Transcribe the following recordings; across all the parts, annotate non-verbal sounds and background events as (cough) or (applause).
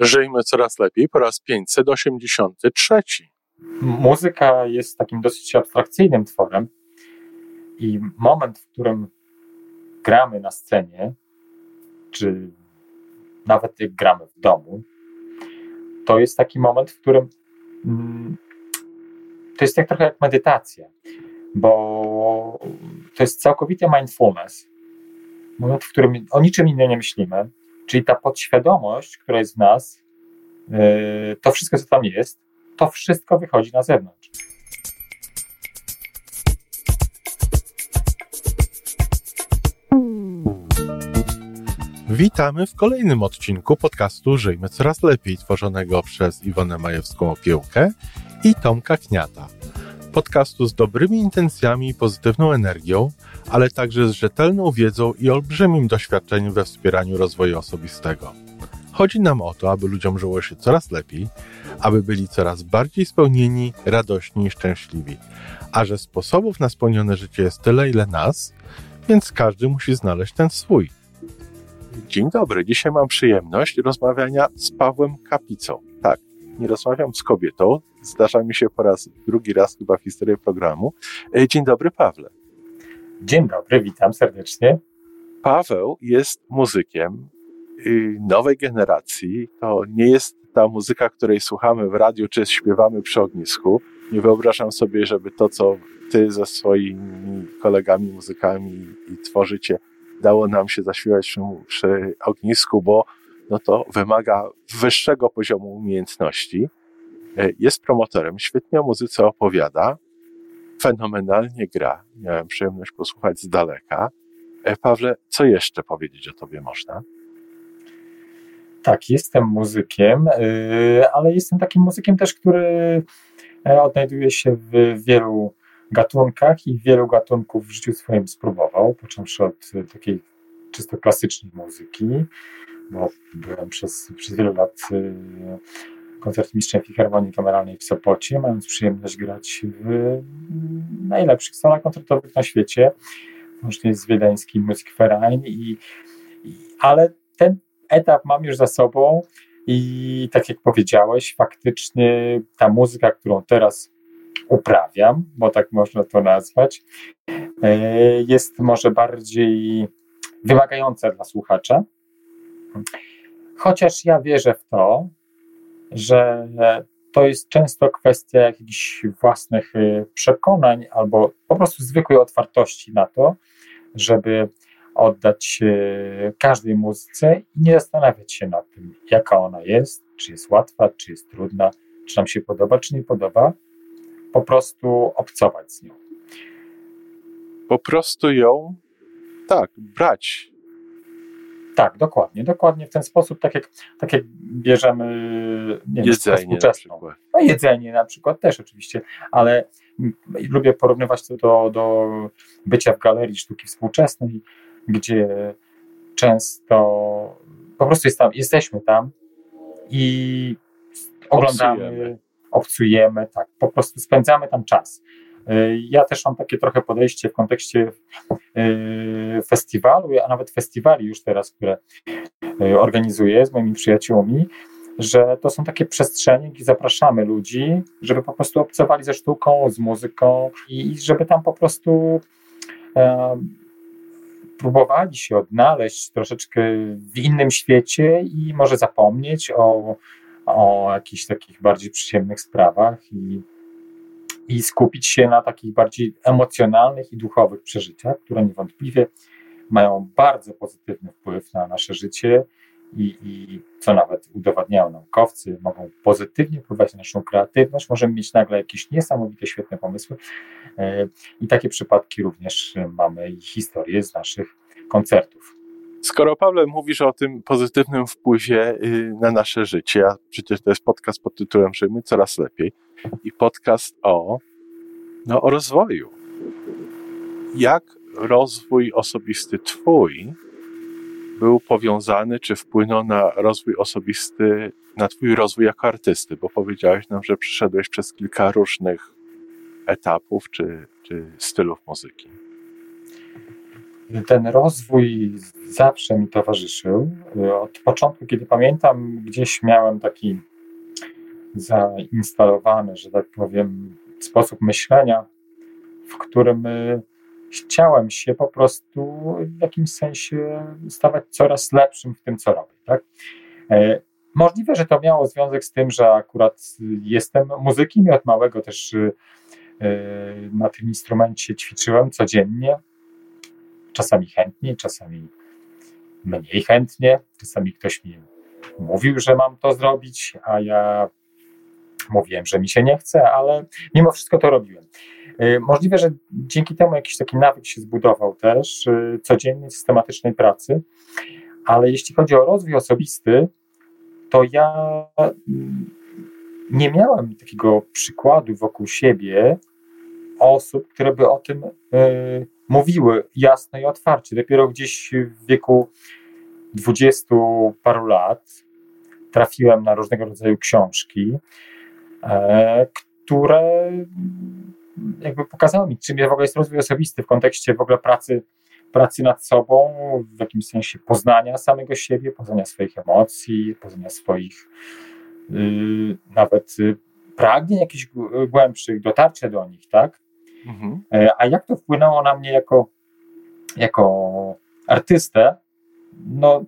Żyjmy coraz lepiej po raz 583. Muzyka jest takim dosyć abstrakcyjnym tworem i moment, w którym gramy na scenie, czy nawet jak gramy w domu, to jest taki moment, w którym mm, to jest tak trochę jak medytacja, bo to jest całkowity mindfulness. Moment, w którym o niczym innym nie myślimy, czyli ta podświadomość, która jest w nas, yy, to wszystko, co tam jest, to wszystko wychodzi na zewnątrz. Witamy w kolejnym odcinku podcastu Żyjmy Coraz Lepiej, tworzonego przez Iwonę Majewską-Opiełkę i Tomka Kniata. Podcastu z dobrymi intencjami i pozytywną energią, ale także z rzetelną wiedzą i olbrzymim doświadczeniem we wspieraniu rozwoju osobistego. Chodzi nam o to, aby ludziom żyło się coraz lepiej, aby byli coraz bardziej spełnieni, radośni i szczęśliwi. A że sposobów na spełnione życie jest tyle, ile nas, więc każdy musi znaleźć ten swój. Dzień dobry. Dzisiaj mam przyjemność rozmawiania z Pawłem Kapicą. Tak, nie rozmawiam z kobietą. Zdarza mi się po raz drugi raz chyba w historii programu. E, dzień dobry, Pawle. Dzień dobry, witam serdecznie. Paweł jest muzykiem y, nowej generacji. To nie jest ta muzyka, której słuchamy w radiu czy śpiewamy przy ognisku. Nie wyobrażam sobie, żeby to, co ty ze swoimi kolegami muzykami i tworzycie, dało nam się zaśpiewać przy, ognisku, bo no to wymaga wyższego poziomu umiejętności. E, jest promotorem, świetnie o muzyce opowiada, fenomenalnie gra. Miałem przyjemność posłuchać z daleka. E, Pawle, co jeszcze powiedzieć o tobie można? Tak, jestem muzykiem, y, ale jestem takim muzykiem też, który e, odnajduje się w wielu gatunkach i wielu gatunków w życiu swoim spróbował, począwszy od takiej czysto klasycznej muzyki, bo byłem przez, przez wiele lat y, koncertmistrzem Filharmonii Kameralnej w Sopocie, mając przyjemność grać w najlepszych salach koncertowych na świecie, łącznie z wiedeńskim Musikverein, i, i, ale ten etap mam już za sobą i tak jak powiedziałeś, faktycznie ta muzyka, którą teraz uprawiam, bo tak można to nazwać, e, jest może bardziej wymagająca dla słuchacza. Chociaż ja wierzę w to, że to jest często kwestia jakichś własnych e, przekonań albo po prostu zwykłej otwartości na to, żeby oddać się każdej muzyce i nie zastanawiać się nad tym, jaka ona jest, czy jest łatwa, czy jest trudna, czy nam się podoba, czy nie podoba, po prostu obcować z nią. Po prostu ją, tak, brać. Tak, dokładnie, dokładnie w ten sposób, tak jak, tak jak bierzemy nie jedzenie współczesną. Na. No, jedzenie na przykład też oczywiście, ale lubię porównywać to do, do bycia w galerii sztuki współczesnej, gdzie często po prostu jest tam, jesteśmy tam i oglądamy, obcujemy. obcujemy, tak, po prostu spędzamy tam czas. Y, ja też mam takie trochę podejście w kontekście y, festiwalu, a nawet festiwali już teraz, które y, organizuję z moimi przyjaciółmi, że to są takie przestrzenie, gdzie zapraszamy ludzi, żeby po prostu obcowali ze sztuką, z muzyką i żeby tam po prostu próbowali się odnaleźć troszeczkę w innym świecie i może zapomnieć o, o jakichś takich bardziej przyjemnych sprawach i, i skupić się na takich bardziej emocjonalnych i duchowych przeżyciach, które niewątpliwie mają bardzo pozytywny wpływ na nasze życie i, i co nawet udowadniają naukowcy, mogą pozytywnie wpływać na naszą kreatywność, możemy mieć nagle jakieś niesamowite, świetne pomysły e, i takie przypadki również mamy i historie z naszych koncertów. Skoro Paweł mówisz o tym pozytywnym wpływie y, na nasze życie, a przecież to jest podcast pod tytułem Żyjmy coraz lepiej i podcast o, no, o rozwoju. Jak rozwój osobisty Twój był powiązany, czy wpłynął na rozwój osobisty, na Twój rozwój jako artysty? Bo powiedziałeś nam, że przeszedłeś przez kilka różnych etapów czy, czy stylów muzyki. Ten rozwój zawsze mi towarzyszył. Od początku, kiedy pamiętam, gdzieś miałem taki zainstalowany, że tak powiem, sposób myślenia, w którym y, chciałem się po prostu w jakimś sensie stawać coraz lepszym w tym, co robię. Tak? E, możliwe, że to miało związek z tym, że akurat jestem muzykiem i od małego też y, na tym instrumencie ćwiczyłem codziennie. Czasami chętnie, czasami mniej chętnie. Czasami ktoś mi mówił, że mam to zrobić, a ja mówiłem, że mi się nie chce, ale mimo wszystko to robiłem. Y, możliwe, że dzięki temu jakiś taki nawyk się zbudował też y, codziennej, systematycznej pracy, ale jeśli chodzi o rozwój osobisty, to ja mm, nie miałem takiego przykładu wokół siebie osób, które by o tym y, mówiły jasno i otwarcie. Dopiero gdzieś w wieku dwudziestu paru lat trafiłem na różnego rodzaju książki, e, które jakby pokazało mi, czym w ogóle jest rozwój osobisty w kontekście w ogóle pracy, pracy nad sobą, w jakimś sensie poznania samego siebie, poznania swoich emocji, poznania swoich yy, nawet yy, pragnień jakichś głębszych, dotarcia do nich, tak? Mhm. E, a jak to wpłynęło na mnie jako, jako artystę? No,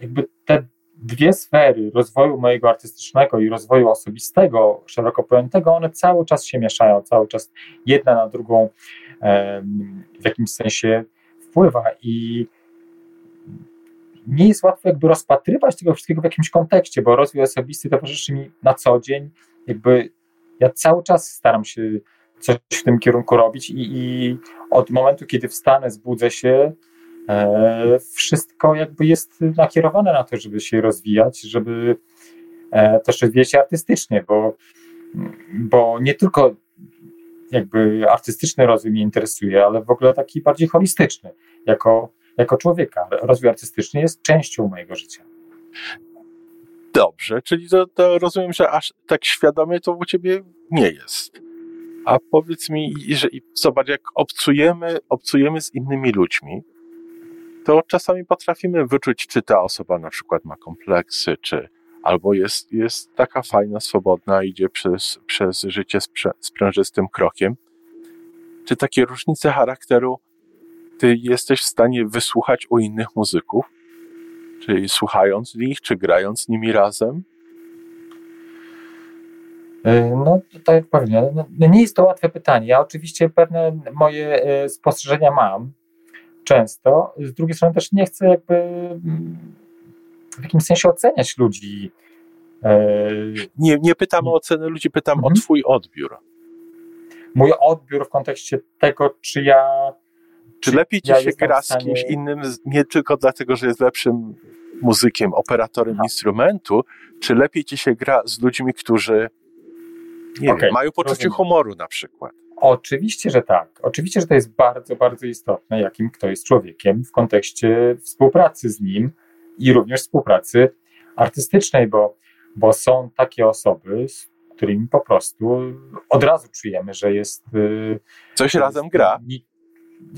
jakby te dwie sfery rozwoju mojego artystycznego i rozwoju osobistego, szeroko pojętego, one cały czas się mieszają, cały czas jedna na drugą w jakimś sensie wpływa i nie jest łatwo jakby rozpatrywać tego wszystkiego w jakimś kontekście, bo rozwój osobisty towarzyszy mi na co dzień, jakby ja cały czas staram się coś w tym kierunku robić i, i od momentu, kiedy wstanę, zbudzę się, E, wszystko jakby jest nakierowane na to, żeby się rozwijać, żeby e, też rozwijać się artystycznie, bo, bo nie tylko jakby artystyczny rozwój mnie interesuje, ale w ogóle taki bardziej holistyczny, jako, jako człowieka. Rozwój artystyczny jest częścią mojego życia. Dobrze, czyli to, to rozumiem, że aż tak świadomie to u ciebie nie jest. A powiedz mi, że zobacz, jak obcujemy, obcujemy z innymi ludźmi, to czasami potrafimy wyczuć, czy ta osoba na przykład ma kompleksy, czy albo jest, jest taka fajna, swobodna, idzie przez, przez życie sprze, sprężystym krokiem. Czy takie różnice charakteru ty jesteś w stanie wysłuchać u innych muzyków? Czyli słuchając nich, czy grając z nimi razem? E, no, tak powiem, no, no, nie jest to łatwe pytanie. Ja oczywiście pewne moje e, spostrzeżenia mam, często. Z drugiej strony też nie chcę jakby mm, w jakimś sensie oceniać ludzi. E, nie, nie pytam o ocenę ludzi, pytam mhm. o twój odbiór. Mój odbiór w kontekście tego, czy ja... Czy, czy lepiej ci ja się gra z kimś innym, nie tylko dlatego, że jest lepszym muzykiem, operatorem Aha. instrumentu, czy lepiej ci się gra z ludźmi, którzy nie okay, wiem, mają poczucie rozumiem. humoru na przykład. Oczywiście, że tak. Oczywiście, że to jest bardzo, bardzo istotne, jakim kto jest człowiekiem w kontekście współpracy z nim i również współpracy artystycznej, bo, bo są takie osoby, z którymi po prostu od razu czujemy, że jest. Y, Coś razem gra.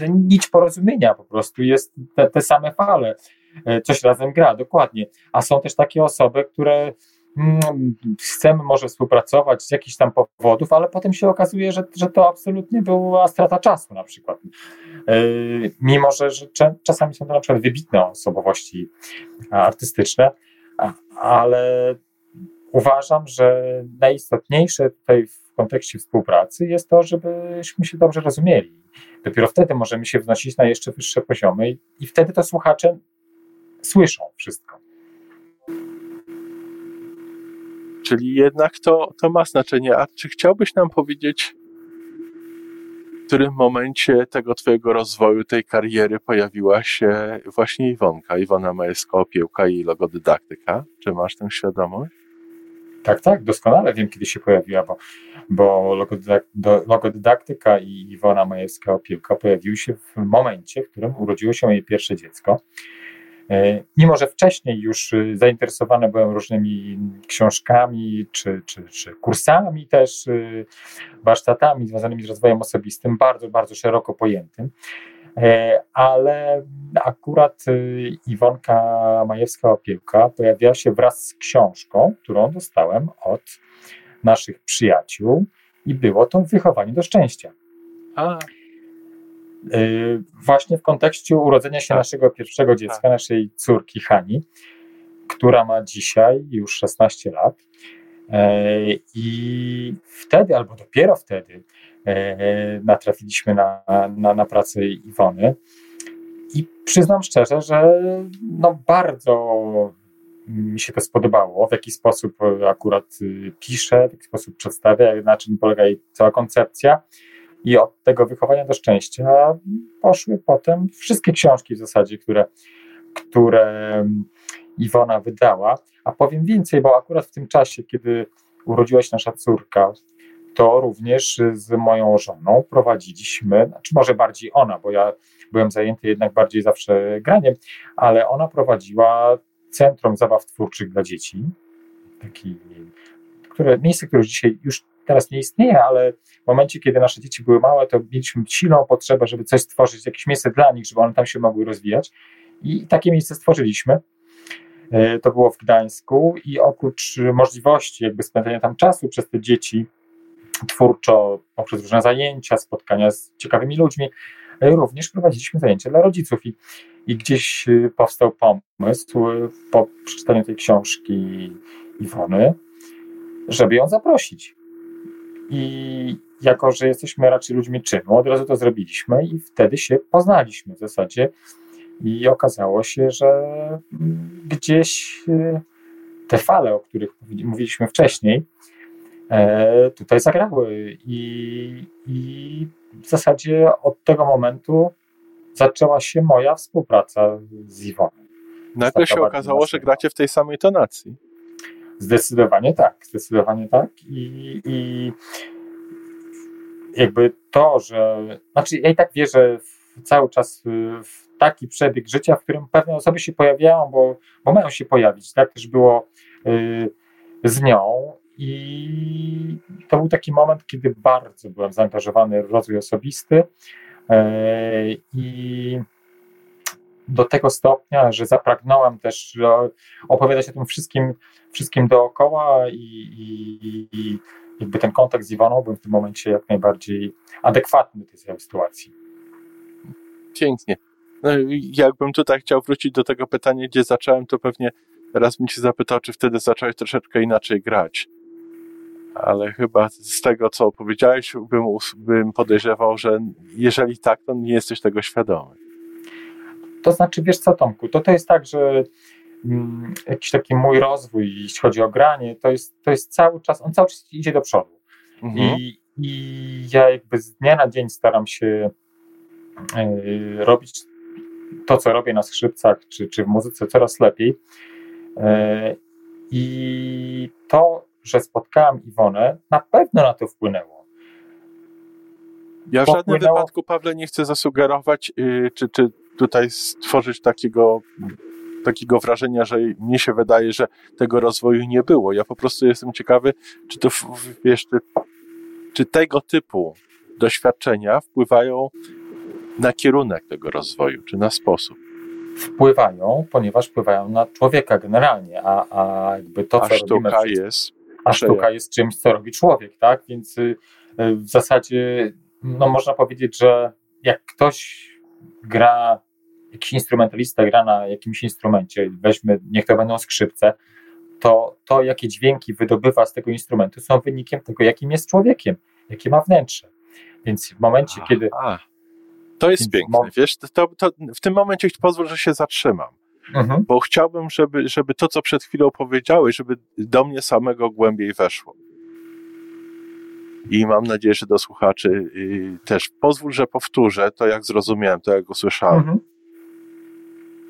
Nić porozumienia po prostu, jest te, te same fale. Y, coś razem gra, dokładnie. A są też takie osoby, które chcemy może współpracować z jakichś tam powodów, ale potem się okazuje, że, że to absolutnie była strata czasu na przykład. Yy, mimo, że, że czasami są to na przykład wybitne osobowości artystyczne, ale uważam, że najistotniejsze tutaj w kontekście współpracy jest to, żebyśmy się dobrze rozumieli. Dopiero wtedy możemy się wnosić na jeszcze wyższe poziomy i wtedy to słuchacze słyszą wszystko. Czyli jednak to, to ma znaczenie. A czy chciałbyś nam powiedzieć, w którym momencie tego twojego rozwoju, tej kariery pojawiła się właśnie Iwonka, Iwona Majewska-Opiełka i logodydaktyka? Czy masz tę świadomość? Tak, tak, doskonale wiem, kiedy się pojawiła, bo, bo logodydaktyka i Iwona Majewska-Opiełka pojawiły się w momencie, w którym urodziło się moje pierwsze dziecko. E, mimo, że wcześniej już y, zainteresowany byłem różnymi książkami czy, czy, czy kursami też, y, warsztatami związanymi z rozwojem osobistym, bardzo, bardzo szeroko pojętym, E, ale akurat y, Iwonka Majewska-Opiełka pojawiła się wraz z książką, którą dostałem od naszych przyjaciół i było to wychowanie do szczęścia. A. Y, właśnie w kontekście urodzenia się tak. naszego pierwszego dziecka, tak. naszej córki Hani, która ma dzisiaj już 16 lat. E, I wtedy, albo dopiero wtedy, e, natrafiliśmy na, na, na pracę Iwony. I przyznam szczerze, że no bardzo mi się to spodobało, w jaki sposób akurat y, pisze, w jaki sposób przedstawia, na czym polega jej cała koncepcja. I od tego wychowania do szczęścia poszły potem wszystkie książki w zasadzie, które, które Iwona wydała. A powiem więcej, bo akurat w tym czasie, kiedy urodziła się nasza córka, to również z moją żoną prowadziliśmy, znaczy może bardziej ona, bo ja byłem zajęty jednak bardziej zawsze graniem, ale ona prowadziła Centrum Zabaw Twórczych dla Dzieci. Taki, które, miejsce, które już dzisiaj już teraz nie istnieje, ale w momencie, kiedy nasze dzieci były małe, to mieliśmy silną potrzebę, żeby coś stworzyć, jakieś miejsce dla nich, żeby one tam się mogły rozwijać. I takie miejsce stworzyliśmy. E, to było w Gdańsku i oprócz możliwości jakby spędzania tam czasu przez te dzieci twórczo, poprzez różne zajęcia, spotkania z ciekawymi ludźmi, e, również prowadziliśmy zajęcia dla rodziców i, i gdzieś e, powstał pomysł po przeczytaniu tej książki Iwony, żeby ją zaprosić. I jako, że jesteśmy raczej ludźmi czynu, od razu to zrobiliśmy i wtedy się poznaliśmy w zasadzie. I okazało się, że gdzieś y, te fale, o których mówiliśmy wcześniej, e, tutaj zagrały. I, I w zasadzie od tego momentu zaczęła się moja współpraca z Iwoną. Nagle się okazało, że gracie w tej samej tonacji. Zdecydowanie tak, zdecydowanie tak. I, i jakby to, że. Znaczy, ja i tak wierzę w, cały czas w taki przebieg życia, w którym pewne osoby się pojawiają, bo, bo mają się pojawić. Tak też było y, z nią. I to był taki moment, kiedy bardzo byłem zaangażowany w rozwój osobisty. Y, I do tego stopnia, że zapragnąłem też opowiadać o tym wszystkim, wszystkim dookoła i, i, i jakby ten kontakt z Iwoną był w tym momencie jak najbardziej adekwatny do tej sytuacji. Pięknie. No, jakbym tutaj chciał wrócić do tego pytania, gdzie zacząłem, to pewnie teraz bym się zapytał, czy wtedy zacząłeś troszeczkę inaczej grać. Ale chyba z tego, co opowiedziałeś, bym, bym podejrzewał, że jeżeli tak, to nie jesteś tego świadomy. To znaczy, wiesz co, Tomku, to to jest tak, że mm, jakiś taki mój rozwój, jeśli chodzi o granie, to jest, to jest cały czas, on cały czas idzie do przodu. Mhm. I, I ja jakby z dnia na dzień staram się y, robić to, co robię na skrzypcach czy, czy w muzyce coraz lepiej. Y, I to, że spotkałem Iwonę, na pewno na to wpłynęło. Ja w żadnym wypadku, Pawle, nie chcę zasugerować, yy, czy, czy tutaj stworzyć takiego, takiego wrażenia, że mnie się wydaje, że tego rozwoju nie było. Ja po prostu jestem ciekawy, czy to, wiesz, czy, czy tego typu doświadczenia wpływają na kierunek tego rozwoju, czy na sposób wpływają, ponieważ wpływają na człowieka generalnie, a, a jakby to, a co sztuka robimy, jest a sztuka jest czymś, co robi człowiek, tak? Więc y, w zasadzie no można powiedzieć, że jak ktoś gra, jakiś instrumentalista gra na jakimś instrumencie, weźmy, niech to będą skrzypce, to to, jakie dźwięki wydobywa z tego instrumentu, są wynikiem tego, jakim jest człowiekiem, jakie ma wnętrze. Więc w momencie, a, kiedy. To jest piękne, wiesz, to, to, w tym momencie pozwól, że się zatrzymam. Mhm. Bo chciałbym, żeby, żeby to, co przed chwilą powiedziałeś, żeby do mnie samego głębiej weszło i mam nadzieję, że do słuchaczy y, też. Pozwól, że powtórzę to, jak zrozumiałem, to, jak usłyszałem. Mhm.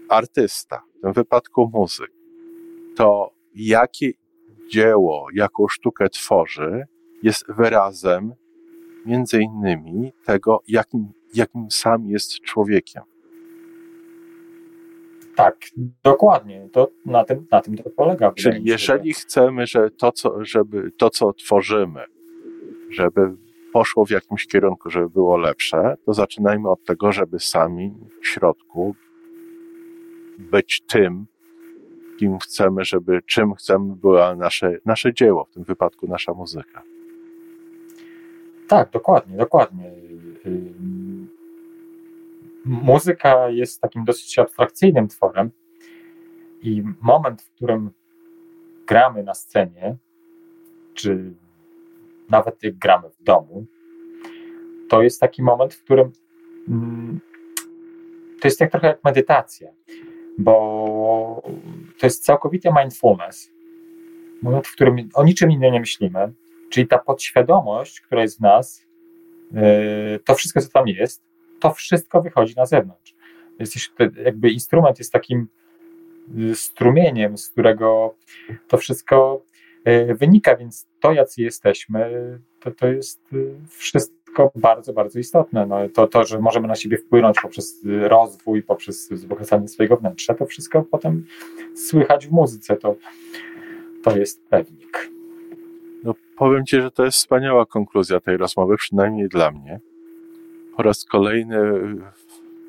Artysta, w tym wypadku muzyk, to jakie dzieło, jaką sztukę tworzy, jest wyrazem między innymi tego, jakim, jakim sam jest człowiekiem. Tak, dokładnie. To na tym, na tym to polega. Czyli jeżeli chcemy, że to, co, żeby to, co tworzymy, żeby poszło w jakimś kierunku, żeby było lepsze, to zaczynajmy od tego, żeby sami w środku być tym, kim chcemy, żeby, czym chcemy była nasze, nasze dzieło, w tym wypadku nasza muzyka. Tak, dokładnie, dokładnie. Muzyka jest takim dosyć abstrakcyjnym tworem i moment, w którym gramy na scenie, czy nawet jak gramy w domu, to jest taki moment, w którym mm, to jest jak trochę jak medytacja, bo to jest całkowity mindfulness. Moment, w którym o niczym innym nie myślimy, czyli ta podświadomość, która jest w nas, yy, to wszystko, co tam jest, to wszystko wychodzi na zewnątrz. Jest jakby instrument jest takim yy, strumieniem, z którego to wszystko yy, wynika, więc to, jacy jesteśmy, to, to jest wszystko bardzo, bardzo istotne. No, to, to, że możemy na siebie wpłynąć poprzez rozwój, poprzez wzbogacanie swojego wnętrza, to wszystko potem słychać w muzyce. To, to jest pewnik. No, powiem Ci, że to jest wspaniała konkluzja tej rozmowy, przynajmniej dla mnie. Po raz kolejny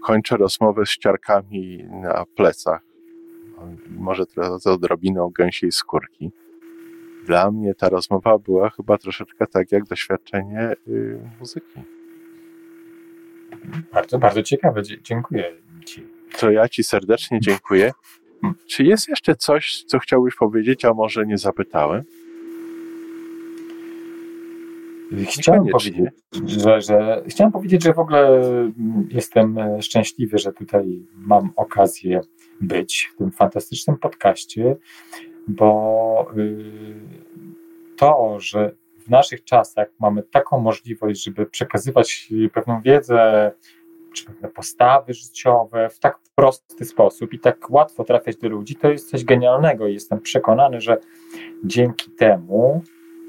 kończę rozmowę z ciarkami na plecach. Może teraz z odrobiną gęsiej skórki. Dla mnie ta rozmowa była chyba troszeczkę tak jak doświadczenie y, muzyki. Bardzo, bardzo ciekawe. Dziękuję Ci. To ja Ci serdecznie dziękuję. Czy jest jeszcze coś, co chciałbyś powiedzieć, a może nie zapytałem? Chciałem powiedzieć, że, że, chciałem powiedzieć, że w ogóle jestem szczęśliwy, że tutaj mam okazję być w tym fantastycznym podcaście, bo y, to, że w naszych czasach mamy taką możliwość, żeby przekazywać pewną wiedzę, czy pewne postawy życiowe w tak prosty sposób i tak łatwo trafiać do ludzi, to jest coś genialnego i jestem przekonany, że dzięki temu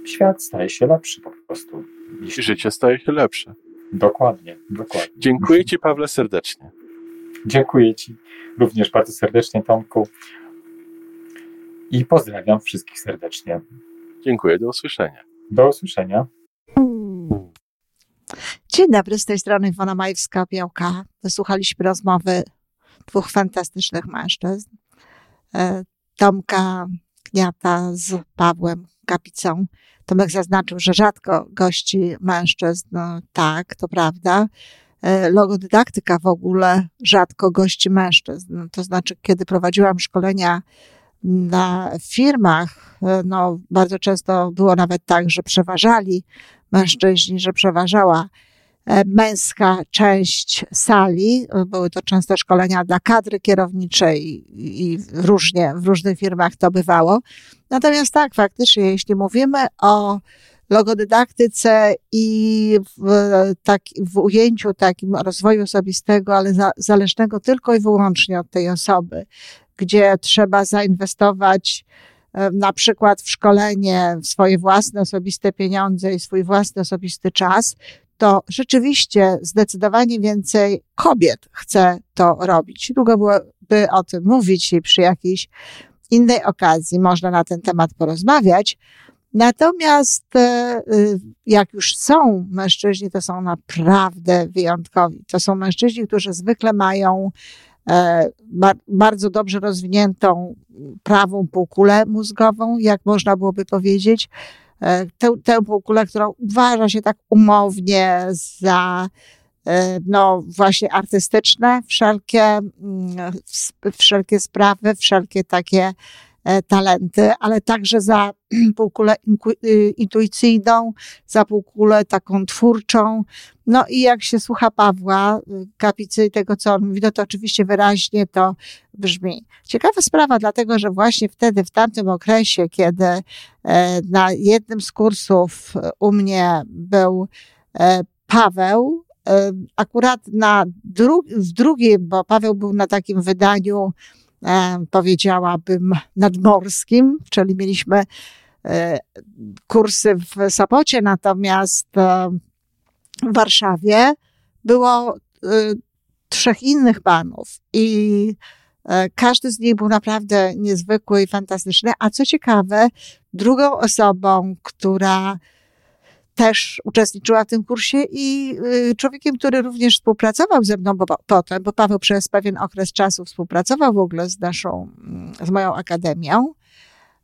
świat staje się lepszy po prostu. Jeśli... Życie staje się lepsze. Dokładnie, dokładnie. Dziękuję Ci, Pawle, serdecznie. Dziękuję Ci również bardzo serdecznie, Tomku. I pozdrawiam wszystkich serdecznie. Dziękuję, do usłyszenia. Do usłyszenia. Dzień dobry, z tej strony Iwona Majewska-Białka. Wysłuchaliśmy rozmowy dwóch fantastycznych mężczyzn. E, Tomka Kniata z Pawłem Kapicą. Tomek zaznaczył, że rzadko gości mężczyzn. No, tak, to prawda. E, logodydaktyka w ogóle rzadko gości mężczyzn. To znaczy, kiedy prowadziłam szkolenia na firmach, e, no, bardzo często było nawet tak, że przeważali mężczyźni, że przeważała e, męska część sali. Były to często szkolenia dla kadry kierowniczej i różnie w różnych firmach to bywało. Natomiast tak, faktycznie, jeśli mówimy o logodydaktyce i w, tak, w ujęciu takim rozwoju osobistego, ale za, zależnego tylko i wyłącznie od tej osoby, gdzie trzeba zainwestować na przykład w szkolenie, w swoje własne osobiste pieniądze i swój własny osobisty czas, to rzeczywiście zdecydowanie więcej kobiet chce to robić. Długo byłoby o tym mówić i przy jakiejś innej okazji można na ten temat porozmawiać. Natomiast e, y, jak już są mężczyźni, to są naprawdę wyjątkowi. To są mężczyźni, którzy zwykle mają E, bardzo dobrze rozwiniętą prawą półkulę mózgową, jak można byłoby powiedzieć. E, tę, tę półkulę, którą uważa się tak umownie za no właśnie artystyczne, wszelkie, mm, wszelkie sprawy, wszelkie takie talenty, ale także za (clears throat) półkulę y, intuicyjną, za półkulę taką twórczą. No i jak się słucha Pawła y, Kapicy i tego, co on mówi, no to oczywiście wyraźnie to brzmi. Ciekawa sprawa, dlatego że właśnie wtedy, w tamtym okresie, kiedy e, na jednym z kursów u mnie był e, Paweł, akurat na dru w drugim, bo Paweł był na takim wydaniu E, powiedziałabym, nadmorskim, czyli mieliśmy e, kursy w Sopocie, natomiast e, w Warszawie było trzech innych panów i każdy z nich był naprawdę niezwykły i fantastyczny. A co ciekawe, drugą osobą, która też uczestniczyła w tym kursie i y, człowiekiem, który również współpracował ze mną bo, potem, bo Paweł przez pewien okres czasu współpracował w ogóle z naszą, z moją akademią.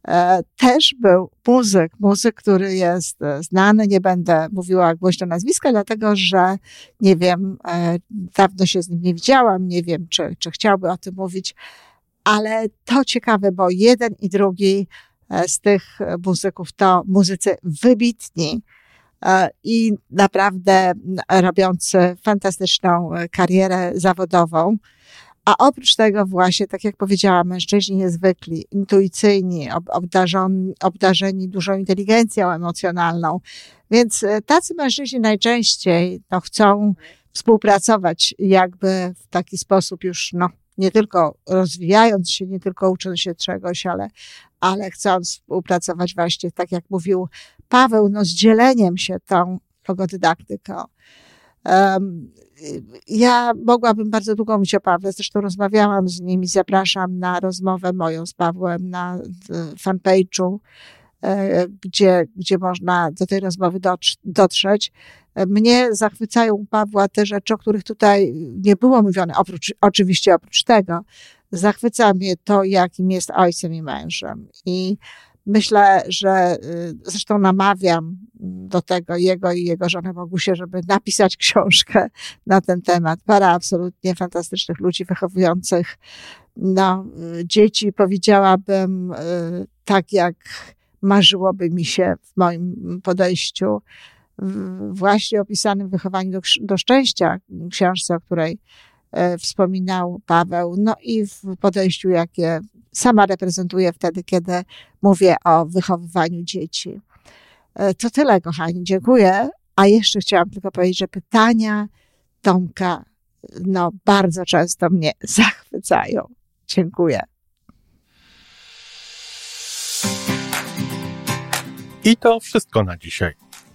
E, też był muzyk, muzyk, który jest e, znany, nie będę mówiła głośno nazwiska, dlatego że nie wiem, e, dawno się z nim nie widziałam, nie wiem, czy, czy chciałby o tym mówić, ale to ciekawe, bo jeden i drugi z tych muzyków to muzycy wybitni, i naprawdę robiący fantastyczną karierę zawodową. A oprócz tego właśnie, tak jak powiedziałam, mężczyźni niezwykli, intuicyjni, obdarzeni, obdarzeni dużą inteligencją emocjonalną. Więc e, tacy mężczyźni najczęściej no, chcą współpracować jakby w taki sposób już, no, nie tylko rozwijając się, nie tylko ucząc się czegoś, ale, ale chcąc współpracować właśnie, tak jak mówił Paweł, no, z dzieleniem się tą logodydaktyką. Um, ja mogłabym bardzo długo mówić o Pawle, zresztą rozmawiałam z nim i zapraszam na rozmowę moją z Pawłem na fanpage'u, e, gdzie, gdzie można do tej rozmowy dotrzeć. Mnie zachwycają Pawła te rzeczy, o których tutaj nie było mówione, oprócz, oczywiście oprócz tego. Zachwyca mnie to, jakim jest ojcem i mężem. I Myślę, że y, zresztą namawiam do tego jego i jego żonę Bogusię, żeby napisać książkę na ten temat. Para absolutnie fantastycznych ludzi wychowujących no, dzieci, powiedziałabym, y, tak jak marzyłoby mi się w moim podejściu właśnie opisanym wychowaniu do, do szczęścia, książce, o której wspominał Paweł, no i w podejściu, jakie sama reprezentuję wtedy, kiedy mówię o wychowywaniu dzieci. E, to tyle, kochani. Dziękuję. A jeszcze chciałam tylko powiedzieć, że pytania Tomka no, bardzo często mnie (laughs) zachwycają. Dziękuję. I to wszystko na dzisiaj.